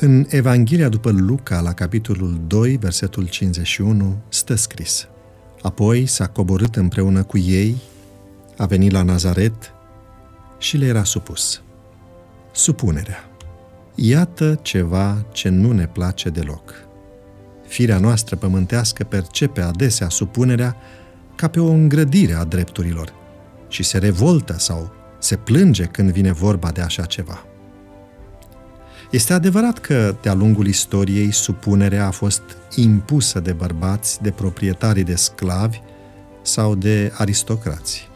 În Evanghelia după Luca, la capitolul 2, versetul 51, stă scris Apoi s-a coborât împreună cu ei, a venit la Nazaret și le era supus. Supunerea. Iată ceva ce nu ne place deloc. Firea noastră pământească percepe adesea supunerea ca pe o îngrădire a drepturilor și se revoltă sau se plânge când vine vorba de așa ceva. Este adevărat că, de-a lungul istoriei, supunerea a fost impusă de bărbați, de proprietarii de sclavi sau de aristocrați.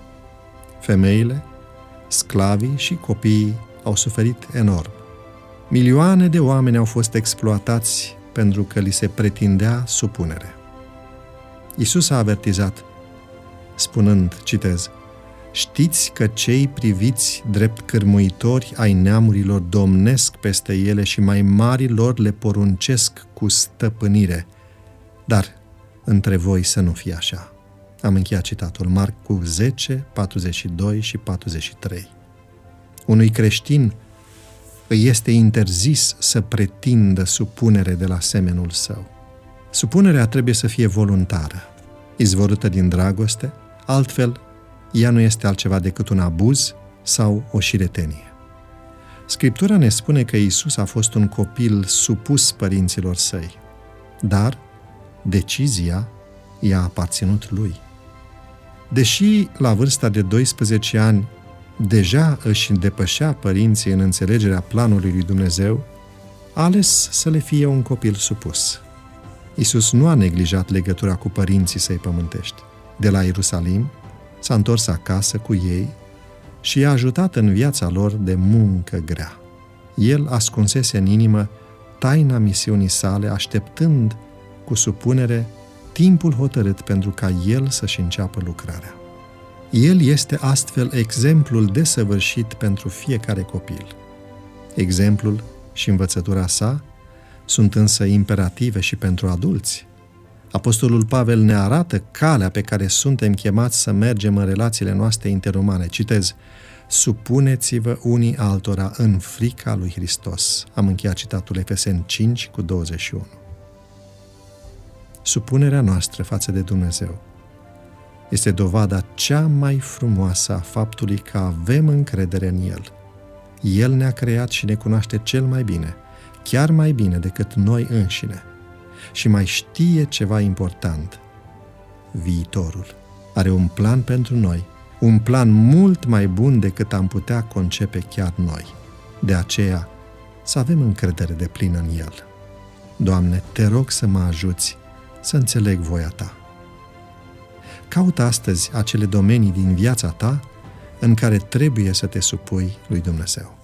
Femeile, sclavii și copiii au suferit enorm. Milioane de oameni au fost exploatați pentru că li se pretindea supunere. Isus a avertizat, spunând, citez, Știți că cei priviți drept cârmuitori ai neamurilor domnesc peste ele și mai mari lor le poruncesc cu stăpânire. Dar între voi să nu fie așa. Am încheiat citatul Marc cu 10, 42 și 43. Unui creștin îi este interzis să pretindă supunere de la semenul său. Supunerea trebuie să fie voluntară, izvorâtă din dragoste, altfel ea nu este altceva decât un abuz sau o șiretenie. Scriptura ne spune că Isus a fost un copil supus părinților săi, dar decizia i-a aparținut lui. Deși la vârsta de 12 ani deja își depășea părinții în înțelegerea planului lui Dumnezeu, a ales să le fie un copil supus. Isus nu a neglijat legătura cu părinții săi pământești. De la Ierusalim, s-a întors acasă cu ei și i-a ajutat în viața lor de muncă grea. El ascunsese în inimă taina misiunii sale, așteptând cu supunere timpul hotărât pentru ca el să-și înceapă lucrarea. El este astfel exemplul desăvârșit pentru fiecare copil. Exemplul și învățătura sa sunt însă imperative și pentru adulți. Apostolul Pavel ne arată calea pe care suntem chemați să mergem în relațiile noastre interumane. Citez, Supuneți-vă unii altora în frica lui Hristos. Am încheiat citatul Efesen 5 cu 21. Supunerea noastră față de Dumnezeu este dovada cea mai frumoasă a faptului că avem încredere în El. El ne-a creat și ne cunoaște cel mai bine, chiar mai bine decât noi înșine. Și mai știe ceva important. Viitorul. Are un plan pentru noi, un plan mult mai bun decât am putea concepe chiar noi. De aceea, să avem încredere de plină în El. Doamne, te rog să mă ajuți să înțeleg voia Ta Caută astăzi acele domenii din viața ta în care trebuie să te supui lui Dumnezeu.